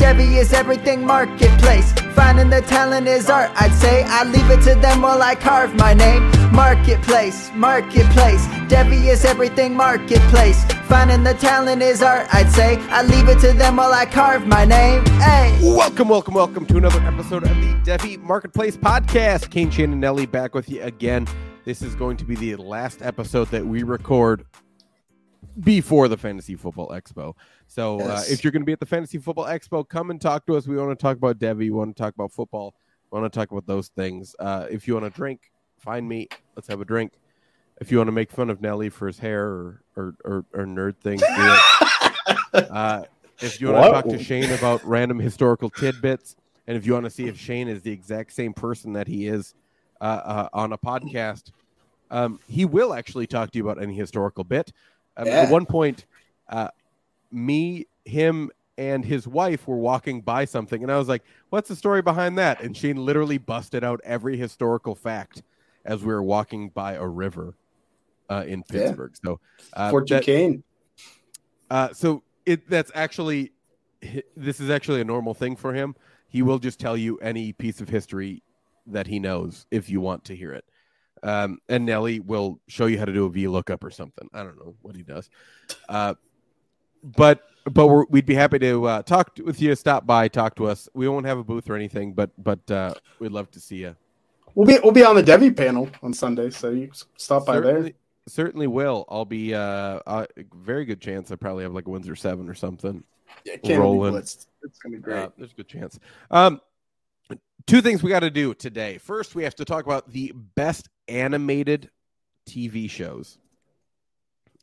Devy is everything marketplace. Finding the talent is art, I'd say. I leave it to them while I carve my name. Marketplace, marketplace. Devy is everything marketplace. Finding the talent is art, I'd say. I leave it to them while I carve my name. Hey. Welcome, welcome, welcome to another episode of the Devy Marketplace Podcast. Kane, Nelly back with you again. This is going to be the last episode that we record before the Fantasy Football Expo. So uh, if you're going to be at the Fantasy Football Expo, come and talk to us. We want to talk about Devy. We want to talk about football. We want to talk about those things. Uh, if you want to drink, find me. Let's have a drink. If you want to make fun of Nelly for his hair or or, or, or nerd things, do it. uh, if you want to talk to Shane about random historical tidbits, and if you want to see if Shane is the exact same person that he is uh, uh, on a podcast, um, he will actually talk to you about any historical bit. Um, At Yeah. one point, uh, me, him, and his wife were walking by something, and I was like, "What's the story behind that?" And Shane literally busted out every historical fact as we were walking by a river uh, in Yeah. Pittsburgh. So, uh, Fort Duquesne. uh, so it that's actually this is actually a normal thing for him. He will just tell you any piece of history that he knows if you want to hear it. Um, and Nelly will show you how to do a VLOOKUP or something. I don't know what he does. Uh, but but we're, we'd be happy to uh, talk to, with you. Stop by, talk to us. We won't have a booth or anything, but but uh, we'd love to see you. We'll be we'll be on the Devy panel on Sunday, so you stop by there. Certainly, certainly will. I'll be uh, uh, very good chance. I probably have like a Windsor seven or something. Yeah, Canada will be rolling. It's gonna be great. Uh, there's a good chance. Um, two things we got to do today. First, we have to talk about the best animated TV shows.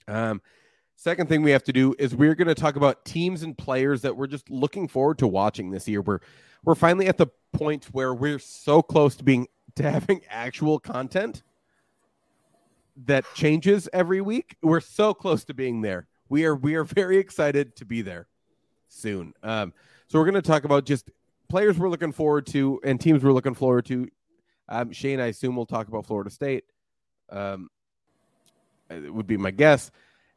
Um, second thing we have to do is we're going to talk about teams and players that we're just looking forward to watching this year. We're we're finally at the point where we're so close to being to having actual content that changes every week. We're so close to being there. We are we are very excited to be there soon. Um, so we're going to talk about just players we're looking forward to and teams we're looking forward to. Um, Shane, I assume we'll talk about Florida State. Um, it would be my guess,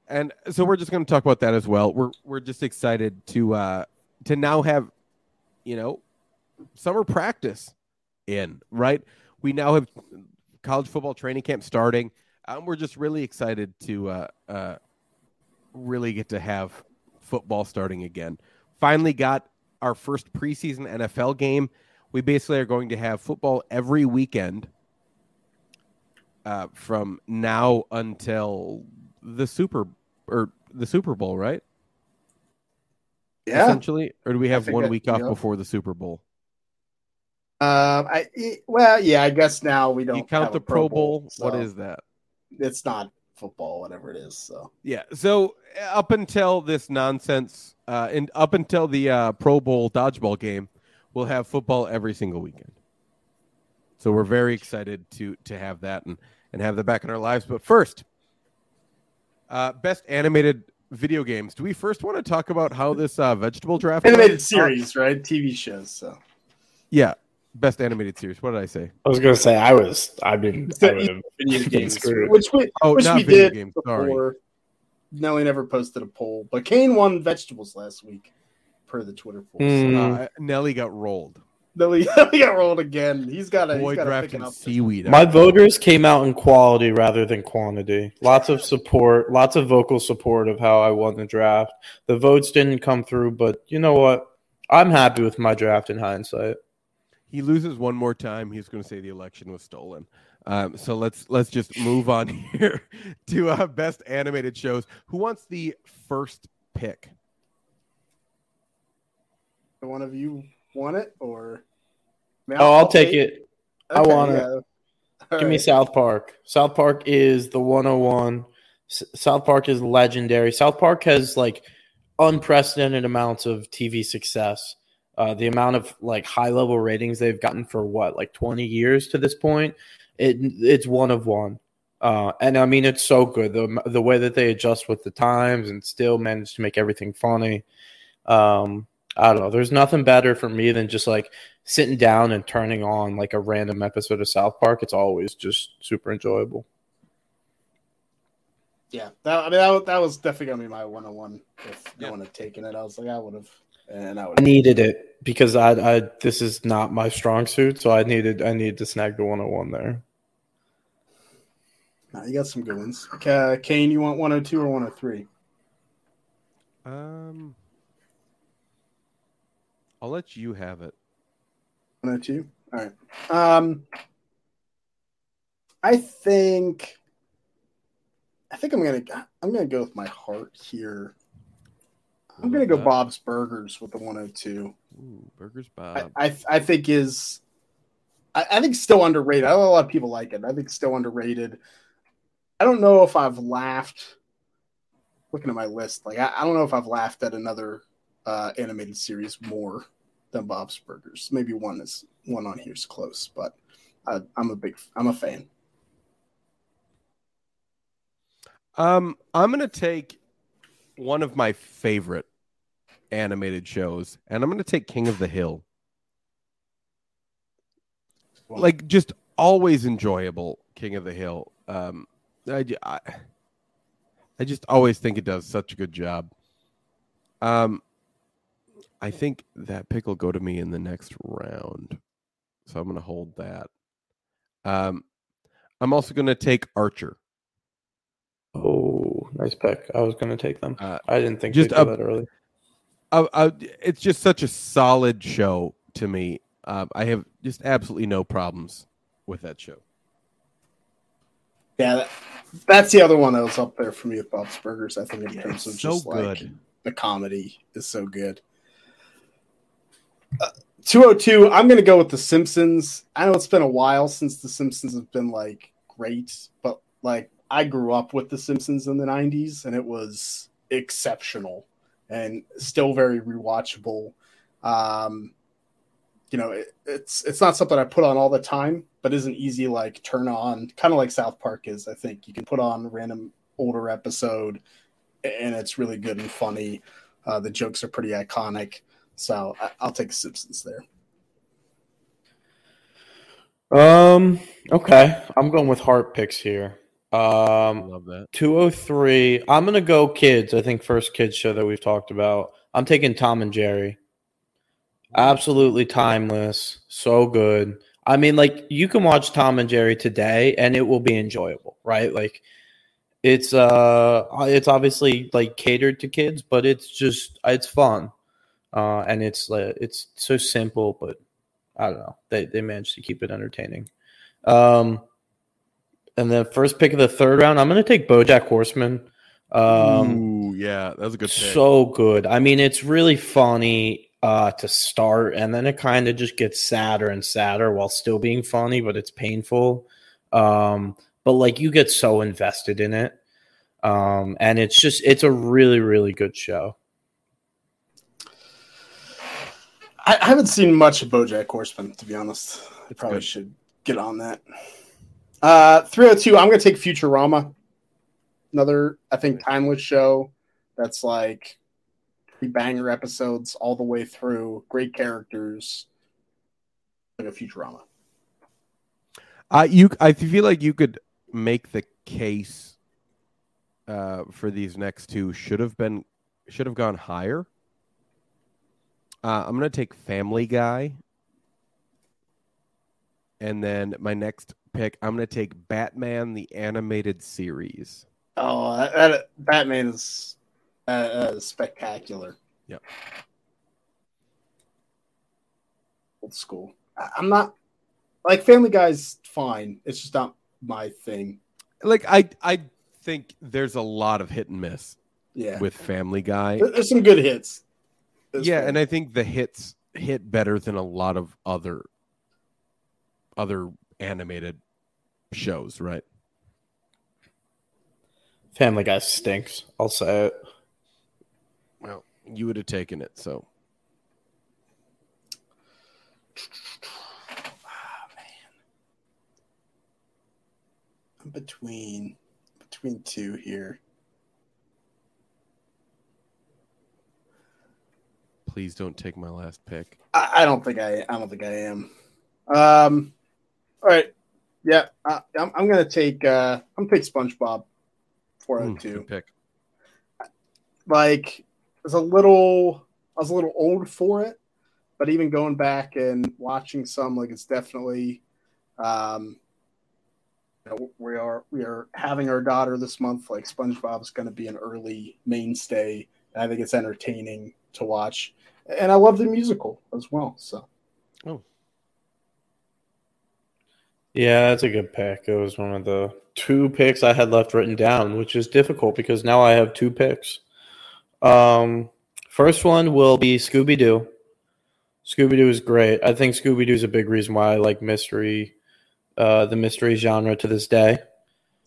and so we're just going to talk about that as well. We're we're just excited to uh, to now have, you know, summer practice in right. We now have college football training camp starting. Um, we're just really excited to uh, uh, really get to have football starting again. Finally got our first preseason NFL game. We basically are going to have football every weekend uh, from now until the Super or the Super Bowl, right? yeah. Essentially, or do we have one week off yeah. before the Super Bowl? Um. I well, yeah. I guess now we don't You count the Pro Bowl. What so is that? It's not football, whatever it is. So Yeah. So up until this nonsense, uh, and up until the uh, Pro Bowl dodgeball game, we'll have football every single weekend. So we're very excited to to have that and and have that back in our lives. But first, uh, best animated video games. Do we first want to talk about how this uh, vegetable draft? animated went? series, right? TV shows. So Yeah. Best animated series. What did I say? I was gonna say I was. I mean, I would have video been games, screwed. which we Oh, which not we video did games, before. sorry. Nelly never posted a poll, but Kane won vegetables last week per the Twitter poll. Mm. Uh, Nelly got rolled. Nelly, Nelly got rolled again. He's got a Boy He's got to pick drafted up. seaweed. My voters came out in quality rather than quantity. Lots of support, lots of vocal support of how I won the draft. The votes didn't come through, but you know what? I'm happy with my draft in hindsight. he loses one more time, he's going to say the election was stolen. Um, so let's let's just move on here to uh, best animated shows. Who wants the first pick? One of you want it, or I mean, Oh, I'll take it. I Okay, want it. All Give me. South Park. South Park is the 101. S- South Park is legendary. South Park has like unprecedented amounts of TV success. Uh, the amount of like high level ratings they've gotten for what like 20 years to this point, it it's one of one. Uh, and I mean, it's so good the the way that they adjust with the times and still manage to make everything funny. Um, I don't know. There's nothing better for me than just like sitting down and turning on like a random episode of South Park. It's always just super enjoyable. Yeah, that, I mean that, that was definitely gonna be my one on one. If no Yeah. one had taken it, I was like, I would have, and I I would. needed it because I, I this is not my strong suit, so I needed I needed to snag the 101 there. Nah, you got some good ones. Uh, Kane, you want one hundred two or one hundred three? Um, I'll let you have it. One hundred two. All right. Um, I think. I think I'm gonna I'm gonna go with my heart here. I'm gonna go Bob's Burgers with the 102. Ooh, Burgers I, Bob. I I think is I, I think still underrated. I know a lot of people like it. I think still underrated. I don't know if I've laughed looking at my list. Like I, I don't know if I've laughed at another uh, animated series more than Bob's Burgers. Maybe one is one on here is close, but I, I'm a big I'm a fan. Um, I'm gonna take one of my favorite animated shows, and I'm gonna take King of the Hill. Like, just always enjoyable, King of the Hill. Um, I, I, I just always think it does such a good job. Um, I think that pick will go to me in the next round, so I'm gonna hold that. Um, I'm also gonna take Archer. Oh, nice pick. I was going to take them. Uh, I didn't think just just go a- that early. uh, uh, it's just such a solid show to me. Um, I have just absolutely no problems with that show. Yeah, that, that's the other one that was up there for me with Bob's Burgers. I think in Yeah, terms of so just like the comedy is so good. Uh, 202, I'm going to go with The Simpsons. I know it's been a while since The Simpsons have been like great, but like I grew up with The Simpsons in the 90s and it was exceptional and still very rewatchable. Um, you know, it, it's it's not something I put on all the time, but isn't easy like turn on, kind of like South Park is. I think you can put on a random older episode, and it's really good and funny. Uh, the jokes are pretty iconic, so I, I'll take Simpsons there. Um. Okay, I'm going with heart picks here. I Um. love that. 203. I'm gonna go kids. I think first kids show that we've talked about. I'm taking Tom and Jerry. Absolutely timeless. So good. I mean, like you can watch Tom and Jerry today and it will be enjoyable, right? Like it's uh it's obviously like catered to kids, but it's just it's fun. Uh and it's uh, it's so simple, but I don't know. They they managed to keep it entertaining. Um and the first pick of the third round, I'm going to take BoJack Horseman. Um, Ooh, yeah, that was a good pick. so good. I mean, it's really funny uh, to start, and then it kind of just gets sadder and sadder while still being funny, but it's painful. Um, but like you get so invested in it, um, and it's just it's a really really good show. I, I haven't seen much of BoJack Horseman, to be honest. I probably good. should get on that. Uh, 302, I'm going to take Futurama. Another, I think, timeless show that's like three banger episodes all the way through. Great characters. Like a Futurama. Uh, you, I feel like you could make the case uh, for these next two should have been should have gone higher. Uh, I'm gonna take Family Guy, and then my next pick, I'm gonna take Batman the animated series. Oh, that, that Batman is uh, uh, spectacular. Yep. Old school. I, I'm not like Family Guy's fine. It's just not my thing. Like I, I think there's a lot of hit and miss Yeah, with Family Guy. There's some good hits. It's yeah, and I think the hits hit better than a lot of other other animated shows, right? Family Guy stinks. I'll say it. Well, You would have taken it. So ah, I'm between between two here. Please don't take my last pick. I, I don't think I. I don't think I am. Um. All right. Yeah. I, I'm. I'm gonna take. Uh. I'm gonna take SpongeBob. Four out two. pick. Like, it's a little. I was a little old for it, but even going back and watching some, like, it's definitely. Um. you know, we are we are having our daughter this month. Like SpongeBob's going to be an early mainstay. I think it's entertaining to watch, and I love the musical as well. So oh, Yeah, that's a good pick. It was one of the two picks I had left written down, which is difficult because now I have two picks. Um, first one will be Scooby Doo. Scooby Doo is great. I think Scooby Doo is a big reason why I like mystery, uh, the mystery genre to this day.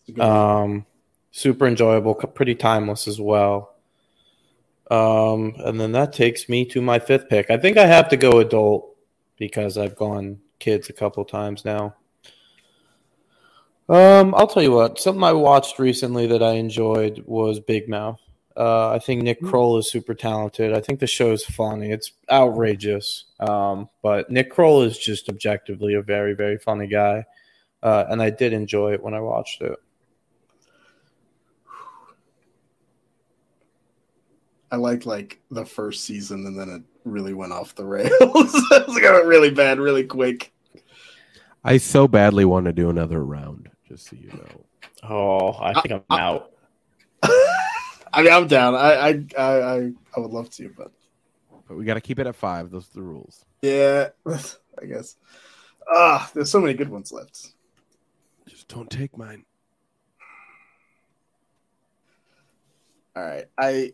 it's a good one. Um, super enjoyable, pretty timeless as well. Um, and then that takes me to my fifth pick. I think I have to go adult because I've gone kids a couple times now. Um, I'll tell you what. Something I watched recently that I enjoyed was Big Mouth. Uh, I think Nick Kroll is super talented. I think the show is funny. It's outrageous, um, but Nick Kroll is just objectively a very, very funny guy, uh, and I did enjoy it when I watched it. I liked like the first season, and then it really went off the rails. it got really bad, really quick. I so badly want to do another round, just so you know. Oh, I think I'm I- out. I mean, I'm down. I, I, I, I, I would love to, but But we got to keep it at five. Those are the rules. yeah, I guess. Ah, there's so many good ones left. Just don't take mine. All right, I.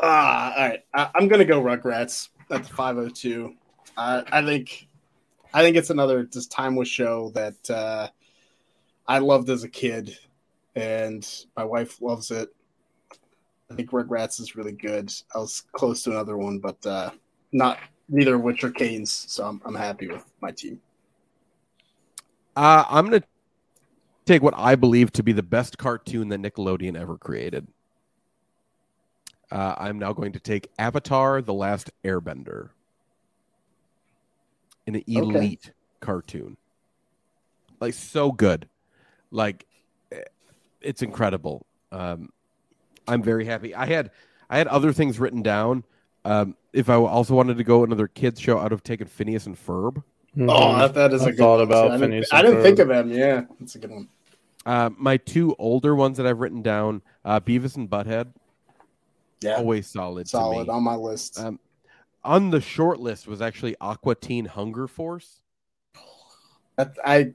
Ah, all right. I, I'm gonna go Rugrats at the 502. Uh, I think, I think it's another just timeless show that uh, I loved as a kid, and my wife loves it. I think Rugrats is really good. I was close to another one, but uh, not neither which are Kane's, so I'm, I'm happy with my team. Uh, I'm to take what I believe to be the best cartoon that Nickelodeon ever created. Uh, I'm now going to take Avatar: The Last Airbender, an elite cartoon, like so good, like eh, it's incredible. Um, I'm very happy. I had I had other things written down. Um, if I also wanted to go another kids show, I would have taken Phineas and Ferb. Oh, that, that is I a good thought one, about. I didn't, Phineas I didn't think of them. Yeah, that's a good one. Uh, my two older ones that I've written down, uh, Beavis and Butthead, Yeah, always solid. solid on my list. Um, on the short list was actually Aqua Teen Hunger Force. That, I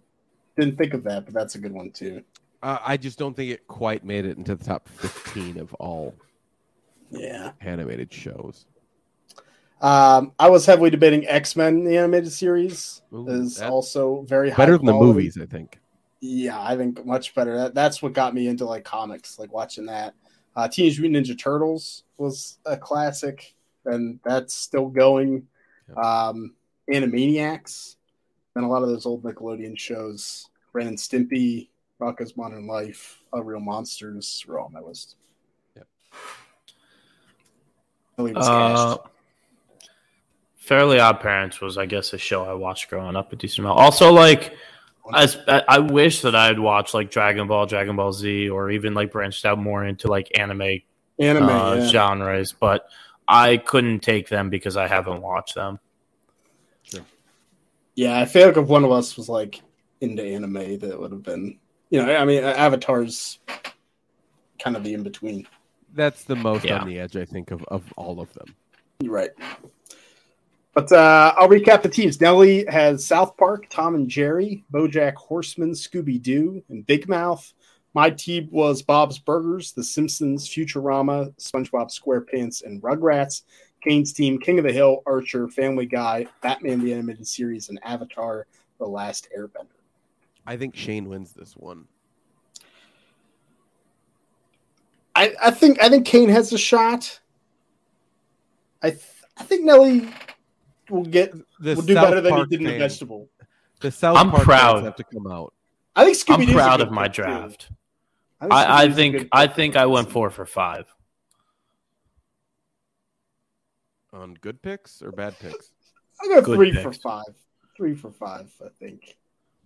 didn't think of that, but that's a good one too. Uh, I just don't think it quite made it into the top 15 of all Yeah. animated shows. Um, I was heavily debating X Men, the animated series, Ooh, is also very high Better than the movies, I think. Yeah, I think much better. That, that's what got me into like comics, like watching that. Uh, Teenage Mutant Ninja Turtles was a classic, and that's still going. Um, Animaniacs, and a lot of those old Nickelodeon shows, Ren and Stimpy, Rocko's Modern Life, Real Monsters, were all on my list. Yep. I it's Uh. Fairly Odd Parents was, I guess, a show I watched growing up a decent amount. Also, like, I, I wish that I'd watched like Dragon Ball, Dragon Ball Z, or even like branched out more into like anime, Anime, uh, yeah. genres, but I couldn't take them because I haven't watched them. Yeah, I feel like if one of us was like into anime, that would have been, you know, I mean, Avatar's kind of the in between. That's the most Yeah. on the edge, I think, of, of all of them. You're right. But uh, I'll recap the teams. Nelly has South Park, Tom and Jerry, BoJack Horseman, Scooby Doo, and Big Mouth. My team was Bob's Burgers, The Simpsons, Futurama, SpongeBob SquarePants, and Rugrats. Kane's team, King of the Hill, Archer, Family Guy, Batman the Animated Series, and Avatar: The Last Airbender. I think Shane wins this one. I I, think I think Kane has a shot. I th- I think Nelly will get The will do South better than Park he did in the vegetable. The South I'm Park fans proud. have to come out. I think Scooby I'm Doo's proud of my draft. I, I think I think I went four for five. On good picks or bad picks? I got Good three picks. for five. Three for five, I think.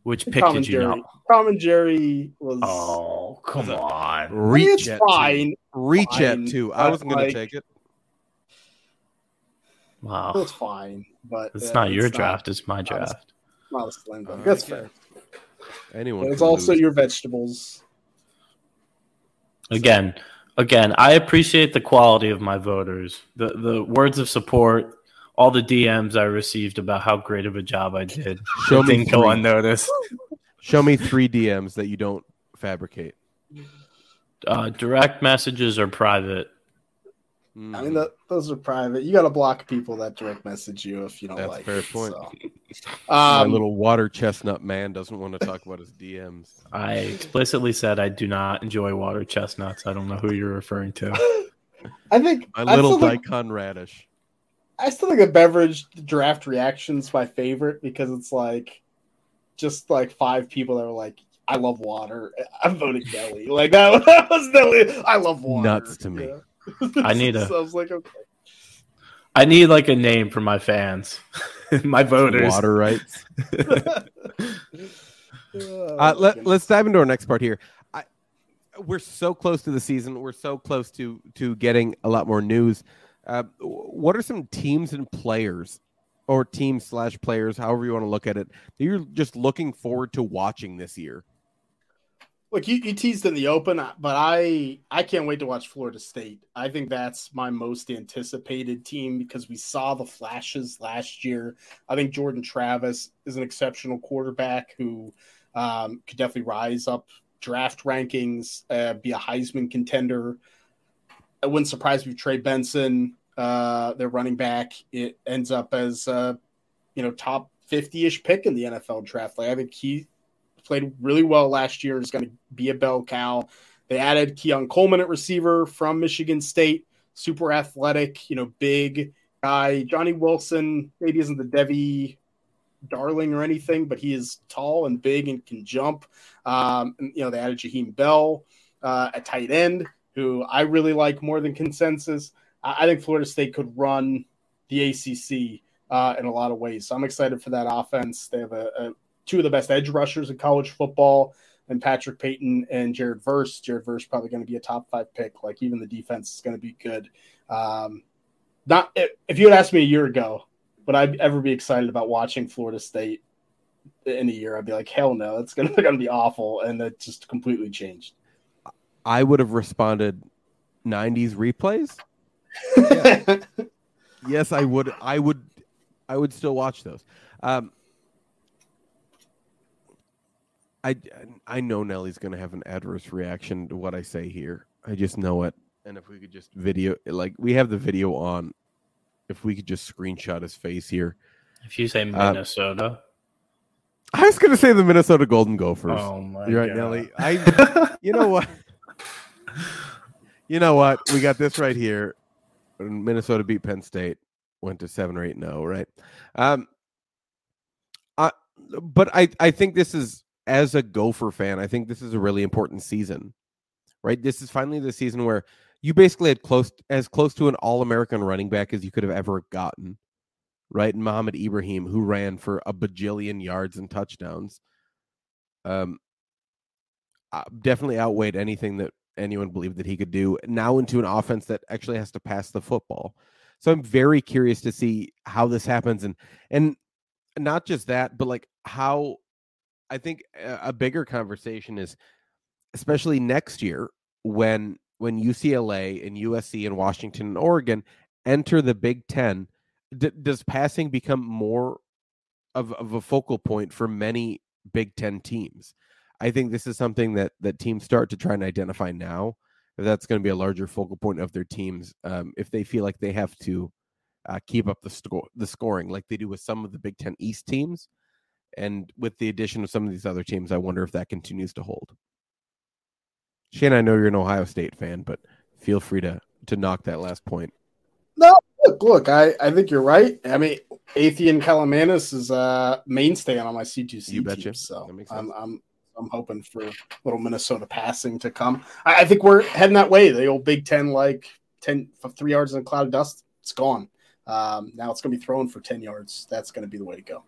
Which pick Tom did you Jerry. know? Tom and Jerry was. Oh, come on. I mean, Reach it's at fine. Two. Reach fine, at two. I wasn't going like, to take it. Wow. It's fine, but It's uh, not your not- draft, it's my not a- draft. Not a slam dunk. Uh, That's I fair. Anyone. It's also lose. your vegetables. Again, again, I appreciate the quality of my voters. The the words of support, all the DMs I received about how great of a job I did. Show me didn't go three. unnoticed. Show me three DMs that you don't fabricate. Uh, direct messages are private. I mean, Mhm. that, those are private. You got to block people that direct message you if you don't That's a like. fair it, point. so. My Um, little water chestnut man doesn't want to talk about his DMs. I explicitly said I do not enjoy water chestnuts. I don't know who you're referring to. I think My I little still think, daikon radish. I still think a beverage draft reaction's my favorite because it's like just like five people that were like, "I love water." I'm voting Nelly. Like that, that was Nelly. I love water. Nuts to me. Yeah. I need a- So was like, okay. I need like a name for my fans, my voters. Water rights. Oh, Uh, let, let's dive into our next part here. I, we're so close to the season. We're so close to to getting a lot more news. Uh, what are some teams and players, or teams slash players, however you want to look at it, that you're just looking forward to watching this year? Look, you, you teased in the open, uh, but I I can't wait to watch Florida State. I think that's my most anticipated team because we saw the flashes last year. I think Jordan Travis is an exceptional quarterback who um, could definitely rise up draft rankings, uh, be a Heisman contender. It wouldn't surprise me if Trey Benson, uh, their running back, it ends up as uh, you know top fifty ish pick in the NFL draft. Like I think he played really well last year is going to be a bell cow. They added Keon Coleman at receiver from Michigan State, super athletic, you know, big guy. Johnny Wilson maybe isn't the Devy darling or anything, but he is tall and big and can jump. Um, and, you know, they added Jaheim Bell uh, at tight end, who I really like more than consensus. I, I think Florida State could run the ACC uh, in a lot of ways. So I'm excited for that offense. They have a, a two of the best edge rushers in college football, and Patrick Payton and Jared Verse. Jared Verse probably going to be a top five pick. Like even the defense is going to be good. Um, not if if you had asked me a year ago, would I ever be excited about watching Florida State in a year? I'd be like, hell no, it's going to going to be awful, and it just completely changed. I would have responded 90s replays. Yes, I would. I would. I would still watch those. Um, I I know Nelly's going to have an adverse reaction to what I say here. I just know it. And if we could just video, like we have the video on, if we could just screenshot his face here. If you say Uh, Minnesota, I was going to say the Minnesota Golden Gophers. oh my You're right, God. Nelly. I. You know what? you know what? We got this right here. Minnesota beat Penn State, went to seven or eight. No, right? Um, I, but I I think this is as a Gopher fan, I think this is a really important season, right? This is finally the season where you basically had close as close to an All American running back as you could have ever gotten, right? And Mohamed Ibrahim, who ran for a bajillion yards and touchdowns. Um, uh, definitely outweighed anything that anyone believed that he could do. Now into an offense that actually has to pass the football. So I'm very curious to see how this happens, and and not just that, but like how I think a a bigger conversation is, especially next year when when UCLA and USC and Washington and Oregon enter the Big Ten, d- does passing become more of, of a focal point for many Big Ten teams? I think this is something that that teams start to try and identify now. That's going to be a larger focal point of their teams, um, if they feel like they have to uh, keep up the score, the scoring, like they do with some of the Big Ten East teams, and with the addition of some of these other teams, I wonder if that continues to hold. Shane, I know you're an Ohio State fan, but feel free to to knock that last point. No, look, look, I, I think you're right. I mean, Athan Kaliakmanis is a mainstay on my C2C You betcha. so I'm. I'm I'm hoping for a little Minnesota passing to come. I, I think we're heading that way. The old Big Ten, like 10, three yards in a cloud of dust, it's gone. Um, now it's going to be thrown for 10 yards. That's going to be the way to go.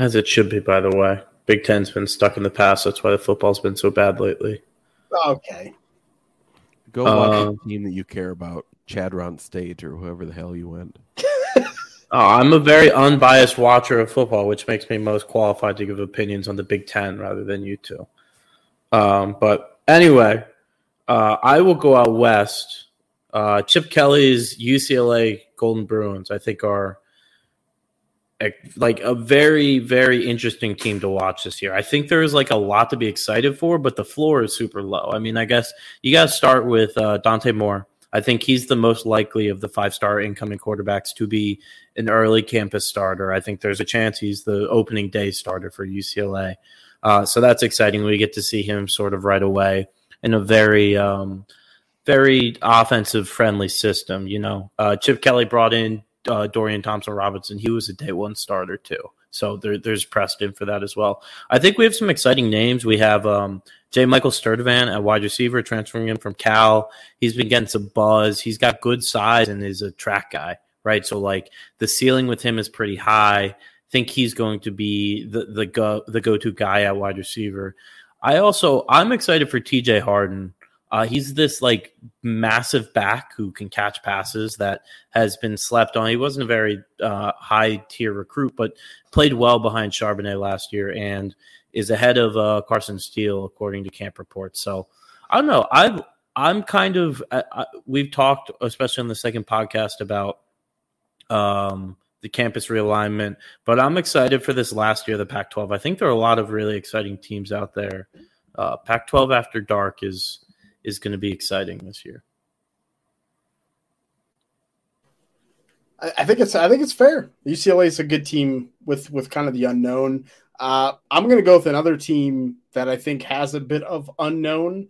As it should be, by the way. Big Ten's been stuck in the past. That's why the football's been so bad lately. Okay. Go watch Uh, a team that you care about, Chadron State or whoever the hell you went. Oh, I'm a very unbiased watcher of football, which makes me most qualified to give opinions on the Big Ten rather than you two. Um, but anyway, uh, I will go out west. Uh, Chip Kelly's UCLA Golden Bruins, I think, are a- like a very, very interesting team to watch this year. I think there is like a lot to be excited for, but the floor is super low. I mean, I guess you got to start with uh, Dante Moore. I think he's the most likely of the five star incoming quarterbacks to be an early campus starter. I think there's a chance he's the opening day starter for UCLA. Uh, so that's exciting. We get to see him sort of right away in a very, um, very offensive friendly system. You know, uh, Chip Kelly brought in uh, Dorian Thompson Robinson. He was a day one starter too. So there, there's precedent for that as well. I think we have some exciting names. We have um, J. Michael Sturdivant at wide receiver, transferring in from Cal. He's been getting some buzz. He's got good size and is a track guy, right? So like the ceiling with him is pretty high. I think he's going to be the the go the go to guy at wide receiver. I also I'm excited for T.J. Harden. Uh, he's this like massive back who can catch passes that has been slept on. He wasn't a very uh, high tier recruit, but played well behind Charbonnet last year and is ahead of uh, Carson Steele according to camp reports. So I don't know. I've I'm kind of I, I, we've talked especially on the second podcast about um, the campus realignment, but I'm excited for this last year of the Pac-12. I think there are a lot of really exciting teams out there. Uh, Pac-12 after dark is is going to be exciting this year. I, think it's I think it's fair. UCLA is a good team with with kind of the unknown. Uh, I'm going to go with another team that I think has a bit of unknown,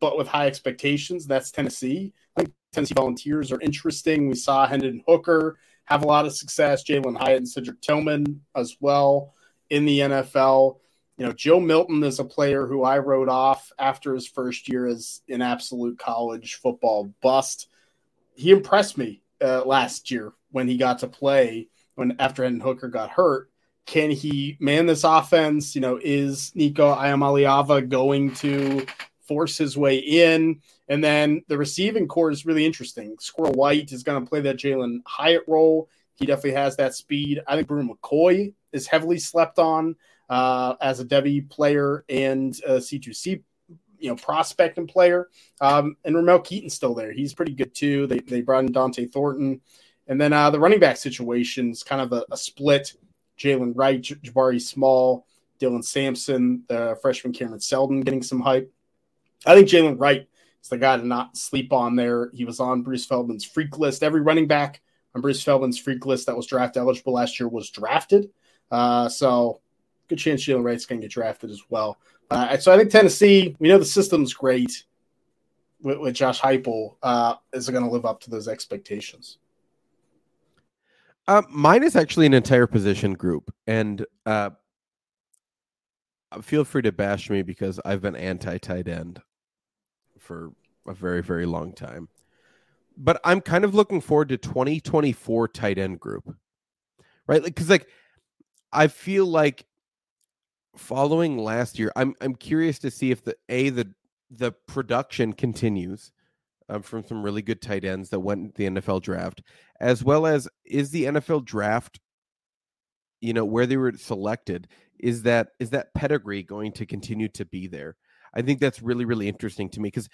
but with high expectations. That's Tennessee. I think Tennessee Volunteers are interesting. We saw Hendon Hooker have a lot of success. Jalin Hyatt and Cedric Tillman as well in the NFL. You know, Joe Milton is a player who I wrote off after his first year as an absolute college football bust. He impressed me uh, last year when he got to play when after Hendon Hooker got hurt. Can he man this offense? You know, is Nico Iamaleava going to force his way in? And then the receiving core is really interesting. Squirrel White is going to play that Jalin Hyatt role. He definitely has that speed. I think Bru McCoy is heavily slept on uh, as a Devy player and a C2C you know prospect and player. Um, and Ramel Keyton's still there. He's pretty good too. They they brought in Dont'e Thornton, and then uh, the running back situation is kind of a, a split. Jalen Wright, Jabari Small, Dylan Sampson, the freshman Cameron Seldon getting some hype. I think Jalen Wright is the guy to not sleep on there. He was on Bruce Feldman's freak list. Every running back on Bruce Feldman's freak list that was draft eligible last year was drafted. Uh, so good chance Jalen Wright's going to get drafted as well. Uh, so I think Tennessee, we know the system's great with, with Josh Heupel. Uh, is going to live up to those expectations? Uh, mine is actually an entire position group, and uh, feel free to bash me because I've been anti tight end for a very, very long time. But I'm kind of looking forward to 2024 tight end group, right? Because like, I feel like following last year, I'm I'm curious to see if the a the the production continues um, from some really good tight ends that went the NFL draft, as well as is the NFL draft, you know, where they were selected, is that is that pedigree going to continue to be there? I think that's really really interesting to me because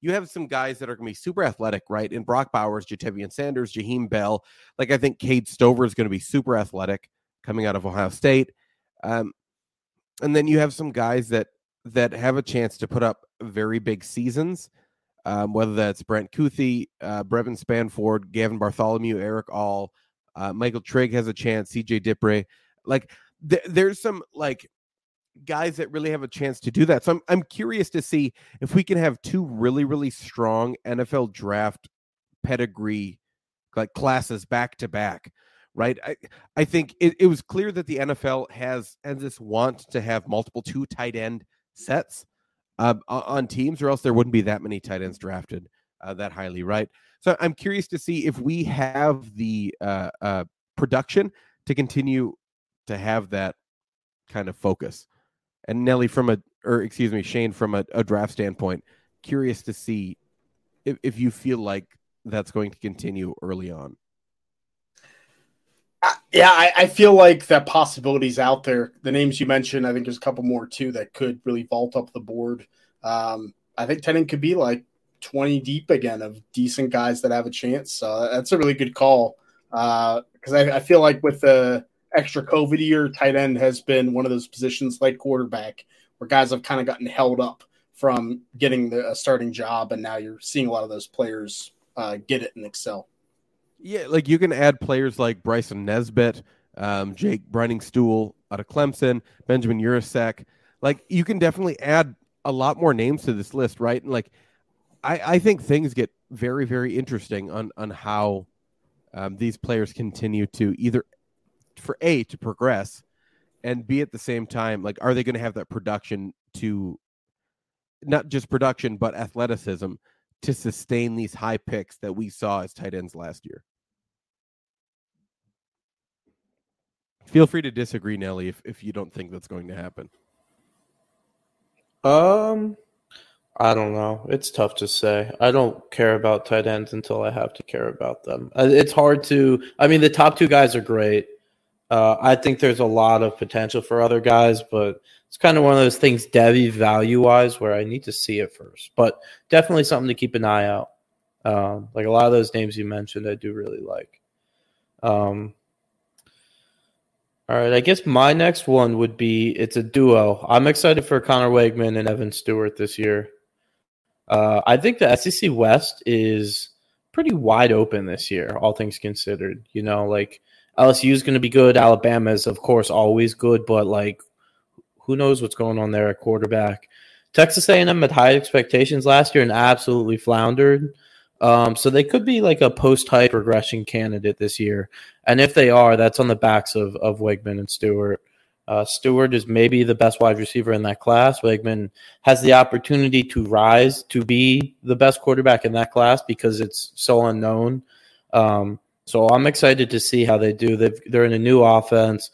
you have some guys that are going to be super athletic, right? In Brock Bowers, Ja'Tavion Sanders, Jaheim Bell, like I think Cade Stover is going to be super athletic coming out of Ohio State. Um, and then you have some guys that that have a chance to put up very big seasons, um, whether that's Brent Kuthi, uh, Brevyn Spann-Ford, Gavin Bartholomew, Erick All, uh, Michael Trigg has a chance, CJ Dippre. Like th- there's some like guys that really have a chance to do that. So I'm I'm curious to see if we can have two really really strong NFL draft pedigree like classes back to back. Right. I, I think it, it was clear that the NFL has has this want to have multiple two tight end sets uh, on teams, or else there wouldn't be that many tight ends drafted uh, that highly, right? So I'm curious to see if we have the uh, uh, production to continue to have that kind of focus. And Nelly, from a, or excuse me, Shane, from a, a draft standpoint, curious to see if, if you feel like that's going to continue early on. Uh, yeah, I, I, feel like that possibilities out there. The names you mentioned, I think there's a couple more too that could really vault up the board. Um, I think Tennant could be like 20 deep again of decent guys that have a chance. So that's a really good call. Because uh, I, I, feel like with the extra COVID year, tight end has been one of those positions like quarterback where guys have kind of gotten held up from getting the a starting job. And now you're seeing a lot of those players uh, get it and excel. Yeah, like you can add players like Bryson Nesbit, um, Jake Briningstool out of Clemson, Benjamin Yurosek. Like you can definitely add a lot more names to this list, right? And like I, I think things get very, very interesting on on how um, these players continue to either for a to progress and b at the same time like are they going to have that production to not just production but athleticism to sustain these high picks that we saw as tight ends last year feel free to disagree nelly if, if you don't think that's going to happen um I don't know. It's tough to say. I don't care about tight ends until I have to care about them. It's hard to. I mean, the top two guys are great. Uh, I think there's a lot of potential for other guys, but it's kind of one of those things, Devy value wise, where I need to see it first. But definitely something to keep an eye out. Um, like a lot of those names you mentioned, I do really like. Um, all right, I guess my next one would be it's a duo. I'm excited for Conner Weigman and Evan Stewart this year. Uh, I think the SEC West is pretty wide open this year, all things considered. You know, like LSU is going to be good. Alabama is, of course, always good, but like, who knows what's going on there at quarterback? Texas A&M had high expectations last year and absolutely floundered. Um, so they could be like a post-hype regression candidate this year, and if they are, that's on the backs of of Weigman and Stewart. Uh, Stewart is maybe the best wide receiver in that class. Weigman has the opportunity to rise to be the best quarterback in that class because it's so unknown. Um, so I'm excited to see how they do. they are in a new offense.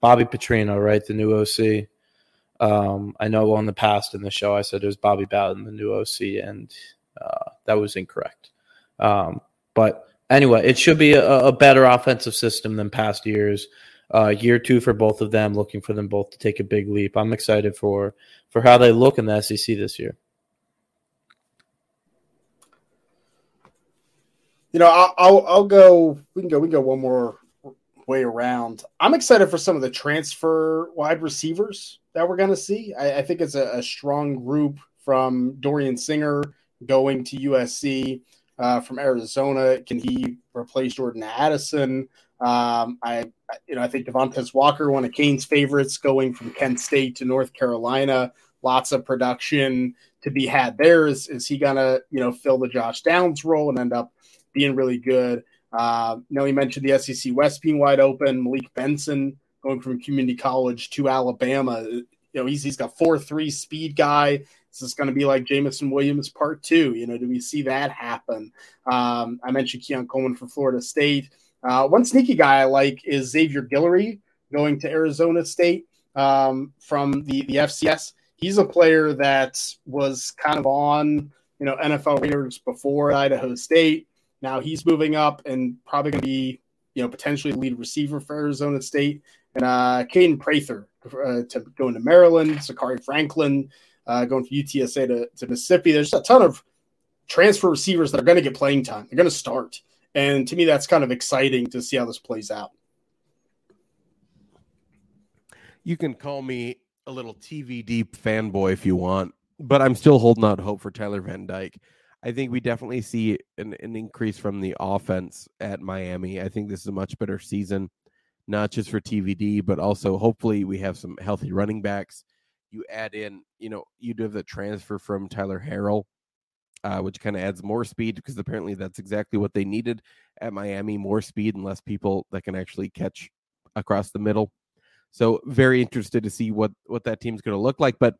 Bobby Petrino, right, the new OC. Um, I know on the past in the show I said it was Bobby Bowden, the new OC, and uh, that was incorrect. Um, but anyway, it should be a, a better offensive system than past years. Uh, year two for both of them, looking for them both to take a big leap. I'm excited for for how they look in the SEC this year. You know, I'll, I'll, I'll go. We can go. We can go one more way around. I'm excited for some of the transfer wide receivers that we're going to see. I, I, think it's a, a, strong group from Dorian Singer going to USC uh, from Arizona. Can he replace Jordan Addison? Um, I, you know, I think Devontae Walker, one of Kane's favorites, going from Kent State to North Carolina. Lots of production to be had there. Is, is he gonna, you know, fill the Josh Downs role and end up being really good? Uh, he mentioned the SEC West being wide open. Malik Benson going from community college to Alabama. You know, he's he's got four three speed guy. This is this going to be like Jameson Williams part two? You know, do we see that happen? Um, I mentioned Keon Coleman for Florida State. Uh, one sneaky guy I like is Xavier Guillory going to Arizona State um, from the, the FCS. He's a player that was kind of on you know NFL radars before Idaho State. Now he's moving up and probably going to be you know potentially lead receiver for Arizona State. And uh, Kaden Prather uh, to going to Maryland. Zakhari Franklin uh, going from UTSA to, to Mississippi. There's a ton of transfer receivers that are going to get playing time. They're going to start. And to me, that's kind of exciting to see how this plays out. You can call me a little TVD fanboy if you want, but I'm still holding out hope for Tyler Van Dyke. I think we definitely see an, an increase from the offense at Miami. I think this is a much better season, not just for TVD, but also hopefully we have some healthy running backs. You add in, you know, you do have the transfer from Tyler Harrell, uh, which kind of adds more speed because apparently that's exactly what they needed at Miami more speed and less people that can actually catch across the middle. So, very interested to see what, what that team's going to look like. But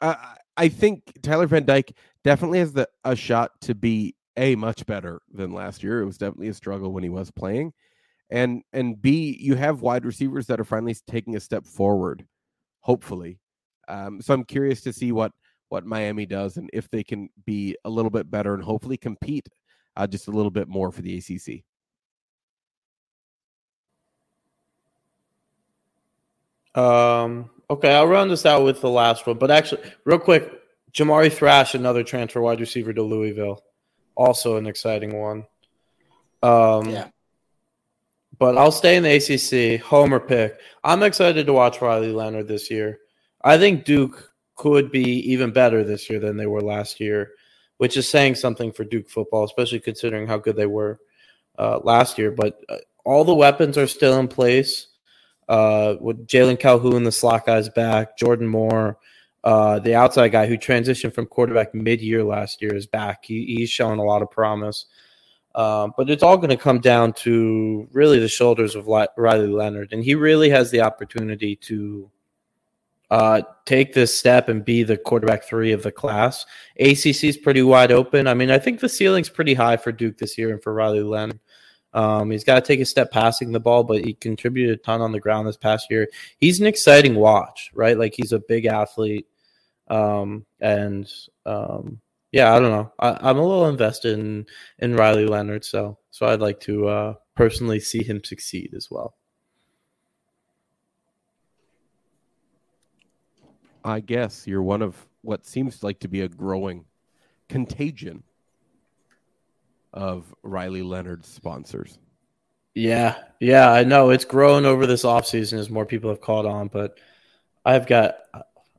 uh, I think Tyler Van Dyke definitely has the, a shot to be a much better than last year. It was definitely a struggle when he was playing, and and b you have wide receivers that are finally taking a step forward, hopefully. Um, so I'm curious to see what what Miami does and if they can be a little bit better and hopefully compete uh, just a little bit more for the ACC. Um, okay, I'll run this out with the last one, but actually, real quick, Jamari Thrash, another transfer wide receiver to Louisville, also an exciting one. Um, Yeah. But I'll stay in the ACC. Homer pick. I'm excited to watch Riley Leonard this year. I think Duke could be even better this year than they were last year, which is saying something for Duke football, especially considering how good they were uh, last year. But uh, all the weapons are still in place. Uh, with Jalon Calhoun, the slot guy's back. Jordan Moore, uh, the outside guy who transitioned from quarterback mid-year last year, is back. He, he's showing a lot of promise. Um, but it's all going to come down to really the shoulders of Riley Leonard, and he really has the opportunity to uh, take this step and be the quarterback three of the class. ACC is pretty wide open. I mean, I think the ceiling's pretty high for Duke this year and for Riley Leonard. Um, he's got to take a step passing the ball, but he contributed a ton on the ground this past year. He's an exciting watch, right? Like he's a big athlete, um, and um, yeah, I don't know. I, am a little invested in in Riley Leonard, so so I'd like to uh, personally see him succeed as well. I guess you're one of what seems like to be a growing contagion of Riley Leonard's sponsors. Yeah, yeah, I know it's grown over this offseason as more people have called on, but I've got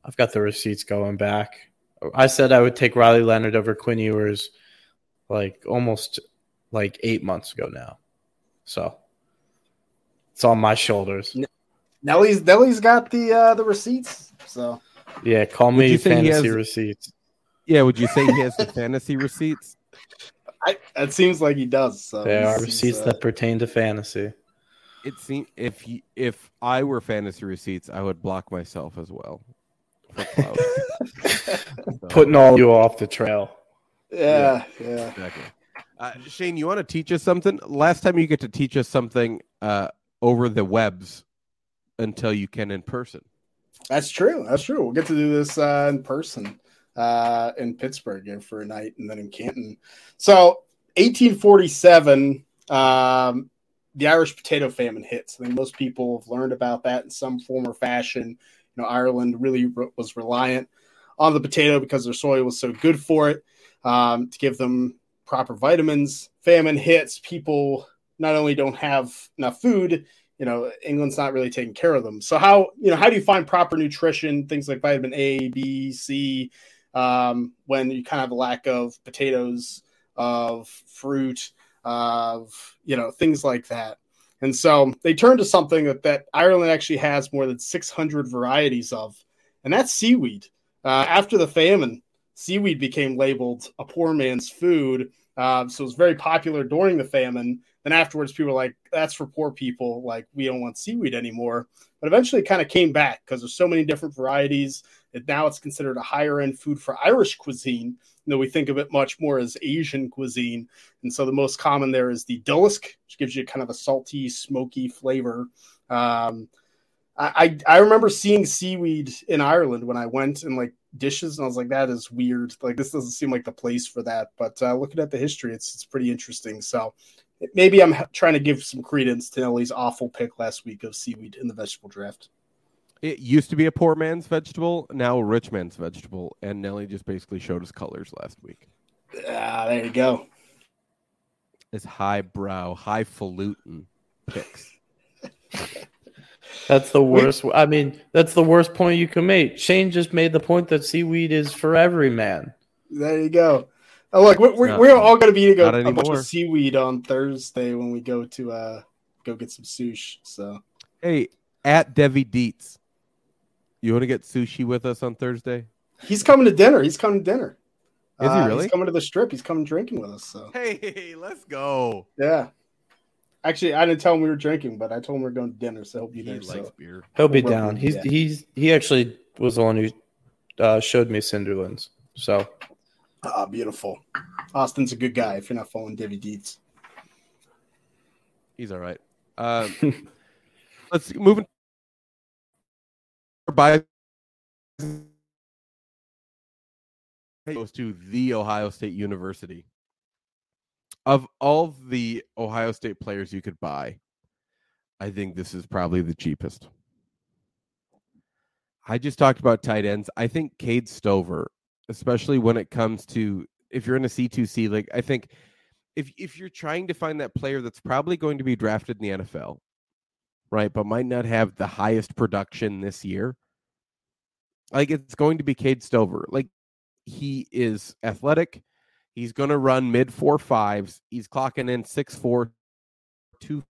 I've got the receipts going back. I said I would take Riley Leonard over Quinn Ewers like almost like eight months ago now. So it's on my shoulders. Nelly's Nelly's got the uh, the receipts. So yeah, call Would me you say he fantasy has- receipts. Yeah, would you say he has the fantasy receipts? I, it seems like he does. So They he's- are he's, receipts uh, that pertain to fantasy. It seems if you, if I were fantasy receipts, I would block myself as well. For clout. So, Putting all you off the trail. yeah, yeah. exactly. Uh, Shane, you want to teach us something? Last time you get to teach us something uh, over the webs until you can in person. That's true. That's true. We'll get to do this uh, in person uh, in Pittsburgh here for a night and then in Canton. So, 1847, um, the Irish potato famine hits. I think most people have learned about that in some form or fashion. You know, Ireland really re- was reliant on the potato because their soil was so good for it um, to give them proper vitamins. Famine hits. People not only don't have enough food, you know england's not really taking care of them so how you know how do you find proper nutrition things like vitamin a b c um, when you kind of have a lack of potatoes of fruit of you know things like that and so they turn to something that, that ireland actually has more than 600 varieties of and that's seaweed uh, after the famine seaweed became labeled a poor man's food uh, so it was very popular during the famine then afterwards, people were like, that's for poor people. Like, we don't want seaweed anymore. But eventually it kind of came back because there's so many different varieties that now it's considered a higher end food for Irish cuisine. You know, we think of it much more as Asian cuisine. And so the most common there is the dillisk, which gives you kind of a salty, smoky flavor. Um, I, I remember seeing seaweed in Ireland when I went and like dishes, and I was like, that is weird. Like this doesn't seem like the place for that. But uh, looking at the history, it's it's pretty interesting. So maybe I'm trying to give some credence to Nelly's awful pick last week of seaweed in the vegetable draft. It used to be a poor man's vegetable, now a rich man's vegetable, and Nelly just basically showed us colors last week. Ah, there you go. It's highbrow, highfalutin picks. That's the worst. I mean, that's the worst point you can make. Shane just made the point that seaweed is for every man. There you go. Oh, look, we're, we're, Not- we're all going to be to go not a bunch anymore. of seaweed on Thursday when we go to uh go get some sushi. So Hey, at Devi Dietz, You want to get sushi with us on Thursday? He's coming to dinner. He's coming to dinner. Is he Uh, really? He's coming to the strip. He's coming drinking with us. So Hey, let's go. yeah. Actually, I didn't tell him we were drinking, but I told him we are going to dinner, so he'll be He there. likes So. beer. He'll be Well, down. He's yeah. he's he actually was the one who uh, showed me Cinderlands. So Ah, beautiful. Austin's a good guy. If you're not following Davy Deeds, He's all right. Um, let's move in. By goes to the Ohio State University. Of all the Ohio State players you could buy, I think this is probably the cheapest. I just talked about tight ends. I think Cade Stover, especially when it comes to if you're in a C2C like I think if if you're trying to find that player that's probably going to be drafted in the NFL, right, but might not have the highest production this year, like it's going to be Cade Stover. Like he is athletic. He's going to run mid four fives. He's clocking in six four, two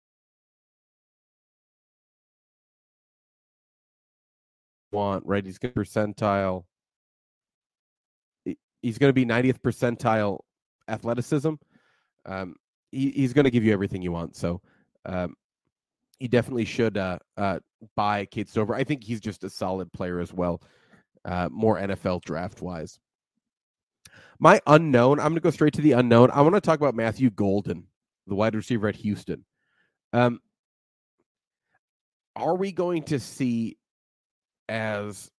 want right. He's going to percentile. He's going to be 90th percentile athleticism. Um, he, he's going to give you everything you want. So, um, he definitely should uh, uh, buy Cade Stover. I think he's just a solid player as well, uh, more NFL draft wise. My unknown, I'm going to go straight to the unknown. I want to talk about Matthew Golden, the wide receiver at Houston. Um, are we going to see as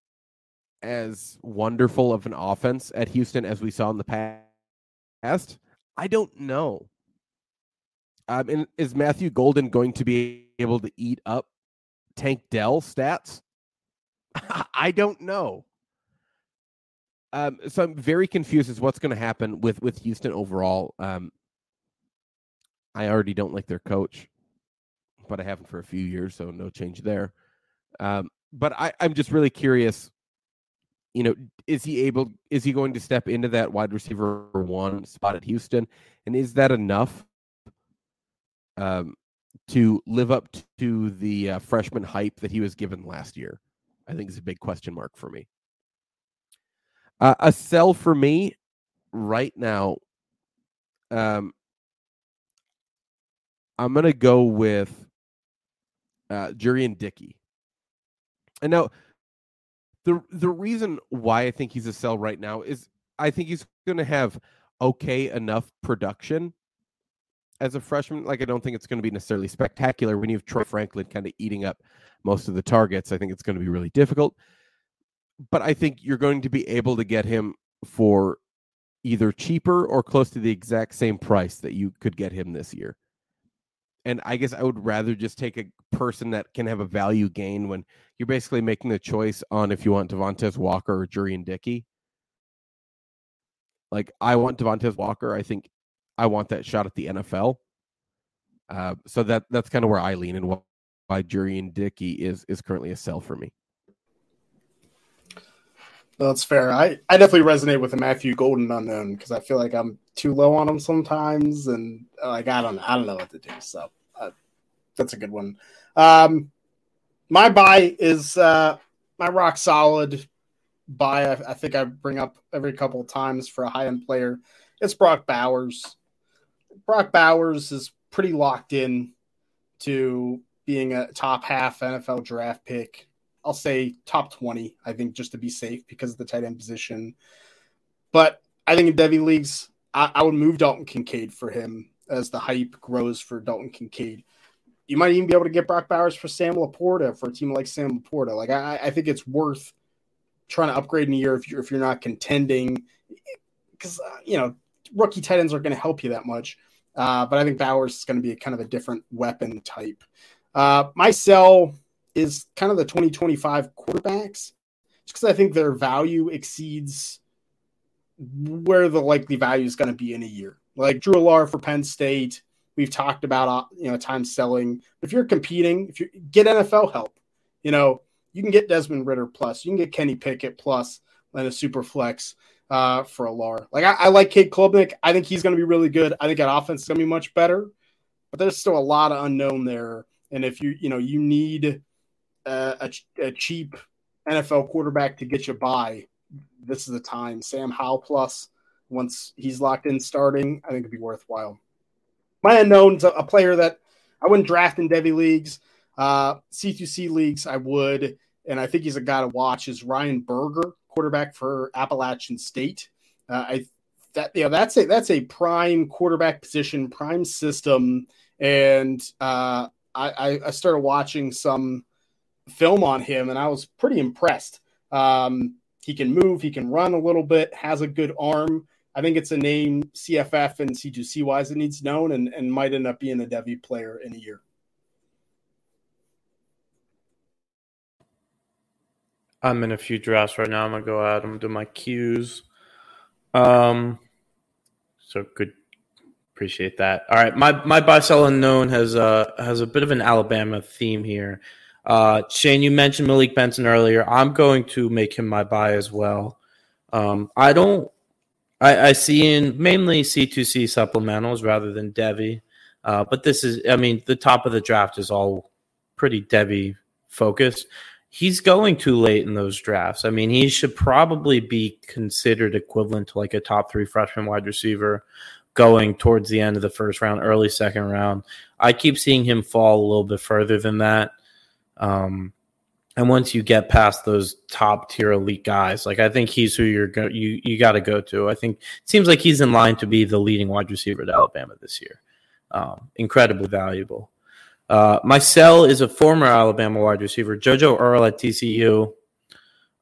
as wonderful of an offense at Houston as we saw in the past? I don't know. Um, and is Matthew Golden going to be able to eat up Tank Dell stats? I don't know. Um, so I'm very confused as what's going to happen with with Houston overall. Um, I already don't like their coach, but I haven't for a few years, so no change there. Um, but I, I'm just really curious. You know, is he able? Is he going to step into that wide receiver one spot at Houston, and is that enough um, to live up to the uh, freshman hype that he was given last year? I think is a big question mark for me. Uh, a sell for me right now. Um, I'm gonna go with uh, Jurrion Dickey. And now, the the reason why I think he's a sell right now is I think he's to have okay enough production as a freshman. Like I don't think it's to be necessarily spectacular when you have Troy Franklin kind of eating up most of the targets. I think it's to be really difficult. But I think you're going to be able to get him for either cheaper or close to the exact same price that you could get him this year. And I guess I would rather just take a person that can have a value gain when you're basically making the choice on if you want Devontae Walker or Jurrion Dickey. Like I want Devontae Walker. I think I want that shot at the NFL. Uh, so that that's kind of where I lean and why Jurrion Dickey is is currently a sell for me. That's fair. I, I definitely resonate with the Matthew Golden unknown because I feel like I'm too low on him sometimes, and like I don't I don't know what to do. So uh, that's a good one. Um, my buy is uh, my rock solid buy. I, I think I bring up every couple of times for a high end player. It's Brock Bowers. Brock Bowers is pretty locked in to being a top half NFL draft pick. I'll say top 20, I think, just to be safe because of the tight end position. But I think in Devy leagues, I, I would move Dalton Kincaid for him as the hype grows for Dalton Kincaid. You might even be able to get Brock Bowers for Sam LaPorta for a team like Sam LaPorta. Like I, I think it's worth trying to upgrade in a year if you're if you're not contending, because uh, you know rookie tight ends aren't going to help you that much. Uh, but I think Bowers is going to be a kind of a different weapon type. Uh, my sell is kind of the 2025 quarterbacks, just because I think their value exceeds where the likely value is going to be in a year. Like Drew Allar for Penn State, we've talked about uh, you know time selling. If you're competing, if you get NFL help, you know you can get Desmond Ridder plus, you can get Kenny Pickett plus, and a super flex uh, for Allar. Like I, I like Cade Klubnik. I think he's going to be really good. I think that offense is going to be much better, but there's still a lot of unknown there. And if you you know you need a, a cheap NFL quarterback to get you by, this is the time. Sam Howell plus once he's locked in starting, I think it'd be worthwhile. My unknown's a, a player that I wouldn't draft in Devy leagues. Uh, C2C leagues, I would, and I think he's a guy to watch. Is Ryan Burger, quarterback for Appalachian State? Uh, I that yeah, that's a that's a prime quarterback position, prime system, and uh, I, I started watching some film on him, and I was pretty impressed. Um, he can move, he can run a little bit, has a good arm. I think it's a name CFF and C2C wise that needs known and, and might end up being a Devy player in a year. I'm in a few drafts right now. I'm gonna go out. I'm do my cues. Um, so good. Appreciate that. All right, my my buy sell unknown has uh has a bit of an Alabama theme here. Uh, Shane, you mentioned Malik Benson earlier. I'm going to make him my buy as well. Um, I don't. I, I see in mainly C2C supplementals rather than Devy. Uh, but this is, I mean, the top of the draft is all pretty Devy focused. He's going too late in those drafts. I mean, he should probably be considered equivalent to like a top three freshman wide receiver going towards the end of the first round, early second round. I keep seeing him fall a little bit further than that. Um, and once you get past those top tier elite guys, like I think he's who you're go- you you got to go to. I think it seems like he's in line to be the leading wide receiver at Alabama this year. Um, incredibly valuable. Uh, my sell is a former Alabama wide receiver, JoJo Earle at TCU.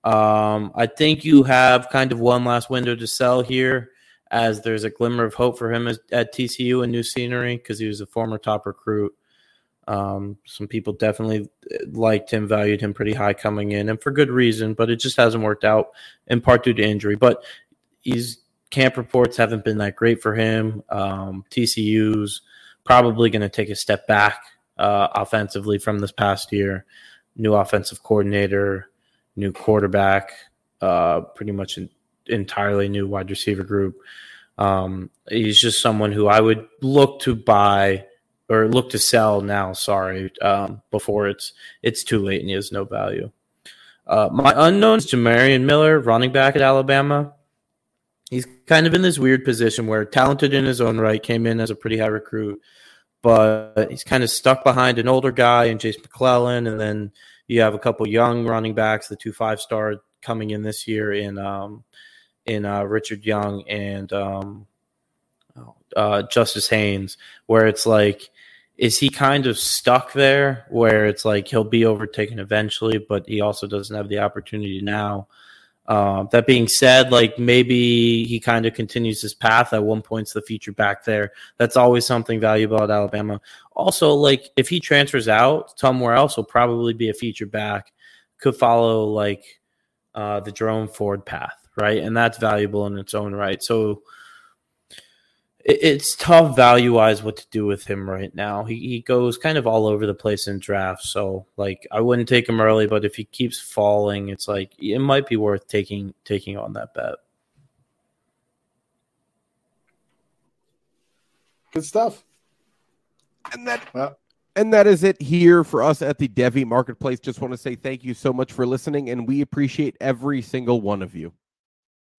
Um, I think you have kind of one last window to sell here, as there's a glimmer of hope for him as, at TCU and new scenery because he was a former top recruit. Um, some people definitely uh, liked him, valued him pretty high coming in, and for good reason. But it just hasn't worked out in part due to injury. But he's camp reports haven't been that great for him. Um, TCU's probably going to take a step back uh, offensively from this past year. New offensive coordinator, new quarterback, uh, pretty much an entirely new wide receiver group. Um, he's just someone who I would look to buy or look to sell now. Sorry, um, before it's it's too late and he has no value. Uh, my unknown is Jamarion Miller, running back at Alabama. He's kind of in this weird position where talented in his own right, came in as a pretty high recruit, but he's kind of stuck behind an older guy and Jase McClellan, and then you have a couple young running backs, the two five star coming in this year in um, in uh, Richard Young and um, uh, Justice Haynes, where it's like is he kind of stuck there where it's like he'll be overtaken eventually, but he also doesn't have the opportunity now? Uh, that being said, like maybe he kind of continues his path. At one point's the feature back there. That's always something valuable at Alabama. Also, like if he transfers out somewhere else, will probably be a feature back. Could follow like uh, the Jerome Ford path, right? And that's valuable in its own right. So it's tough value wise what to do with him right now. He he goes kind of all over the place in drafts. So like I wouldn't take him early, but if he keeps falling, it's like it might be worth taking taking on that bet. Good stuff. And that well, and that is it here for us at the Devy Marketplace. Just want to say thank you so much for listening, and we appreciate every single one of you.